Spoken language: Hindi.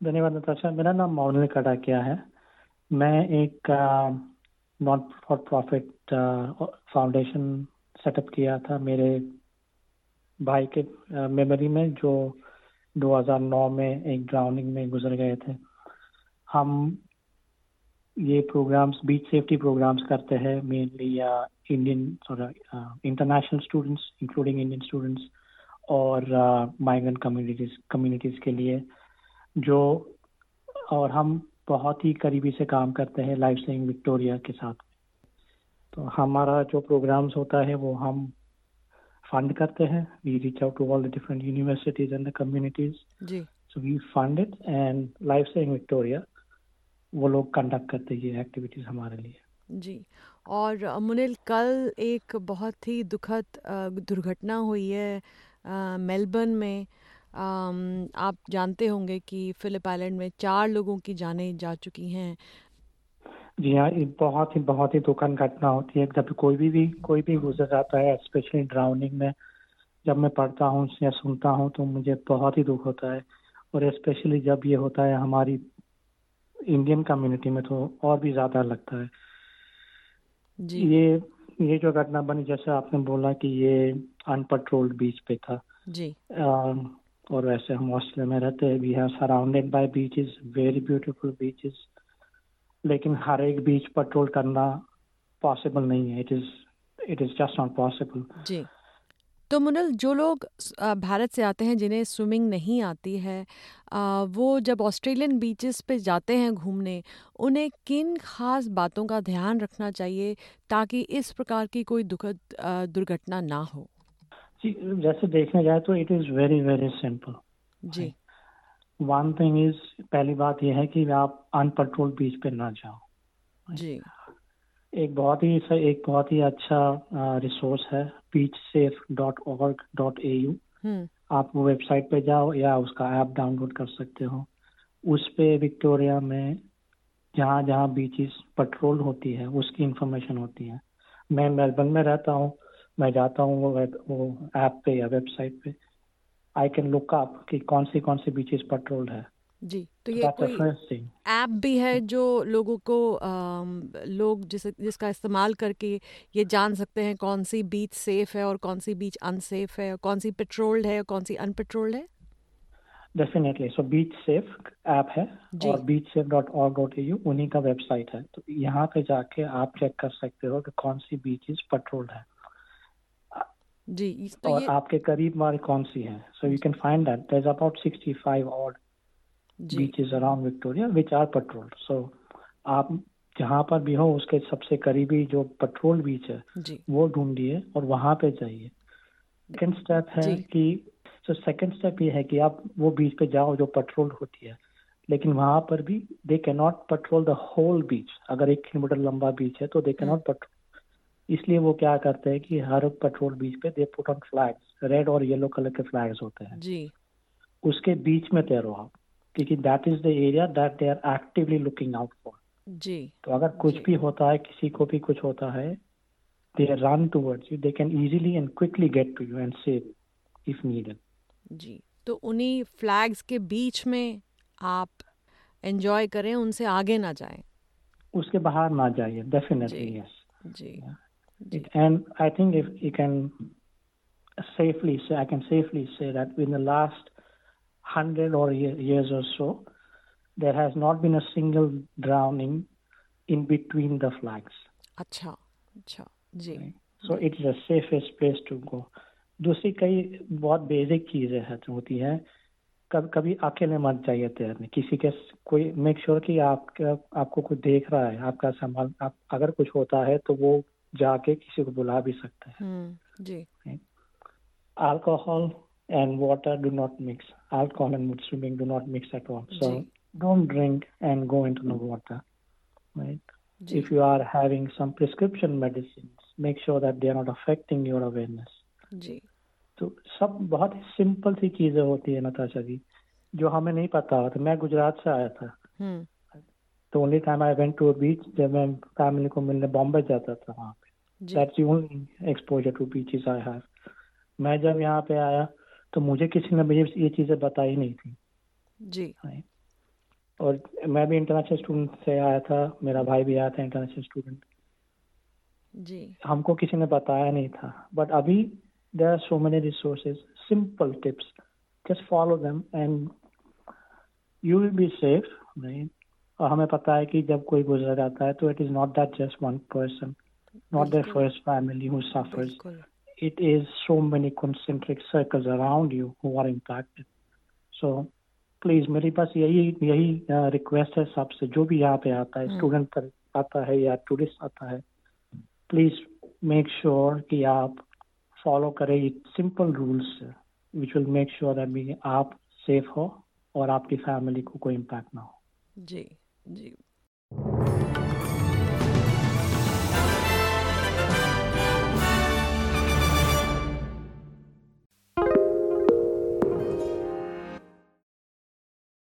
धन्यवाद नताशा। मेरा नाम मौनल कटाकिया है। मैं एक non for profit foundation setup किया था मेरे भाई के मेमोरी में, जो 2009 में एक ड्राउनिंग में गुजर गए थे। हम ये प्रोग्राम्स बीच सेफ्टी प्रोग्राम्स करते हैं mainly Indian international students including Indian students और माइग्रेंट कम्युनिटीज कम्युनिटीज के लिए। जो और हम बहुत ही करीबी से काम करते हैं लाइफ सेविंग विक्टोरिया के साथ। तो हमारा जो प्रोग्राम्स होता है वो हम फंड करते हैं। We reach out to all the different universities and the communities so we fund it and Life Saving Victoria वो लोग कंडक्ट करते हैं ये एक्टिविटीज़ हमारे लिए। जी। और मुनिल कल एक बहुत ही दुखद दुर्घटना हुई है मेलबर्न में। आप जानते होंगे कि फिलिप आइलैंड में चार लोगों की जानें जा चुकी हैं। जी हाँ ये बहुत ही बहुत ही दुखद घटना होती है। जब कोई भी भी कोई भी गुजर जाता है स्पेशली ड्राउनिंग में जब मैं पढ़ता हूँ या सुनता हूँ तो मुझे बहुत ही दुख होता है। और स्पेशली जब ये होता है हमारी इंडियन कम्युनिटी में तो और भी ज़्यादा लगता है। जी। ये ये जो घटना बनी जैसे आपने बोला कि ये अनपट्रोल्ड बीच पे था। जी। और वैसे हम ऑस्ट्रेलिया में रहते हैं we have surrounded by beaches very beautiful beaches लेकिन हर एक बीच पेट्रोल करना पॉसिबल नहीं है it is it is just not possible जी। तो मुनल, जो लोग भारत से आते हैं, जिन्हें स्विमिंग नहीं आती है वो जब ऑस्ट्रेलियन बीचेस पे जाते हैं घूमने, उन्हें किन खास बातों का ध्यान रखना चाहिए, ताकि इस प्रकार की कोई दुखद दुर्घटना ना हो? जी जैसे देखने जाए तो it is very very simple ji. One thing is पहली बात यह है कि आप अनपेट्रोल बीच पे ना जाओ। जी। एक बहुत ही एक बहुत ही अच्छा रिसोर्स है beach safe dot org dot A U आप वो वेबसाइट पे जाओ या उसका ऐप डाउनलोड कर सकते हो। उस पे विक्टोरिया में जहाँ जहाँ बीचेस पेट्रोल होती है उसकी इंफॉर्मेशन होती है। मैं मेलबर्न में रहता हूँ मैं जाता हूँ वो वो ऐप पे या वेबसाइट पे। आई कैन लुक अप कि कौन सी कौन सी बीचेस पेट्रोल है। जी तो ये कोई ऐप भी है जो लोगों को आ, लोग जिस जिसका इस्तेमाल करके ये जान सकते हैं कौन सी बीच सेफ़ है और कौन सी बीच अनसेफ है और कौन सी पेट्रोल्ड है और कौन सी अनपेट्रोल्ड है? Definitely so beach safe app है और beach safe dot org dot A U उन्हीं का वेबसाइट है। तो यहाँ पे जाके आप चेक कर सकते हो कि कौन सी बीचेस पेट्रोल्ड है। जी तो और ये... आपके करीब वाली कौन सी है? So you can find that there is about 65 odd beaches around Victoria which are patrolled so आप जहाँ पर भी हो उसके सबसे करीबी जो पेट्रोल बीच है जी. वो ढूंढिए और वहाँ पे जाइए। सेकेंड स्टेप है कि सो सेकेंड स्टेप ये है कि आप वो बीच पे जाओ जो पेट्रोल होती है। लेकिन वहाँ पर भी they can not patrol the whole beach अगर एक किलोमीटर लंबा बीच है तो दे कैन नॉट पेट्रोल इसलिए वो क्या करते हैं कि हर पेट्रोल बीच पे they put on flags red और येलो कलर के फ्लैग्स होते हैं। जी। उसके बीच में तैरो आप क्योंकि that is the area that they are actively looking out for जी। तो अगर कुछ भी होता है किसी को भी कुछ होता है they run towards you they can easily and quickly get to you and save if needed जी। तो उन्हीं फ्लैग्स के बीच में आप एंजॉय करें उनसे आगे ना जाएँ। उसके बाहर ना जाइए डेफिनेटली यस जी। It, and I think if you can safely say, I can safely say that in the last hundred or years or so, there has not been a single drowning in between the flags. अच्छा अच्छा जी so it is the safest place to go दूसरी कई बहुत बेसिक चीज़ें है होती हैं कभी कभी अकेले मत जाइए तैरने किसी के कोई मेक श्योर sure कि आपका आपको कुछ देख रहा है आपका संभाल आप अगर कुछ होता है तो वो जाके किसी को बुला भी सकते हैं। Alcohol and water do not mix alcohol and swimming do not mix at all so don't drink and go into the water right if you are having some prescription medicines make sure that they are not affecting your awareness तो सब बहुत ही सिंपल सी चीज़ें होती है नताशा जी जो हमें नहीं पता होता। मैं गुजरात से आया था। तो only time I went to beach जब मैं फैमिली को मिलने बॉम्बे जाता था वहाँ पे। That's only exposure to beaches I have मैं जब यहाँ पे आया तो मुझे किसी ने मुझे ये चीज़ें बताई नहीं थी। जी। और मैं भी इंटरनेशनल स्टूडेंट से आया था मेरा भाई भी आया था इंटरनेशनल स्टूडेंट जी। हमको किसी ने बताया नहीं था। बट अभी there are so many resources simple tips just follow them and you will be safe right और हमें पता है कि जब कोई गुजर जाता है तो it is not that just one person not the first family who suffers it is so many concentric circles around you who are impacted. So please मेरे पास यही यही रिक्वेस्ट है सबसे जो भी यहाँ पे आता है स्टूडेंट आता है या टूरिस्ट आता है प्लीज़ मेक श्योर कि आप फॉलो करें simple rules which will make sure that आप सेफ़ हो और आपकी फैमिली को कोई इम्पैक्ट ना हो। जी। जी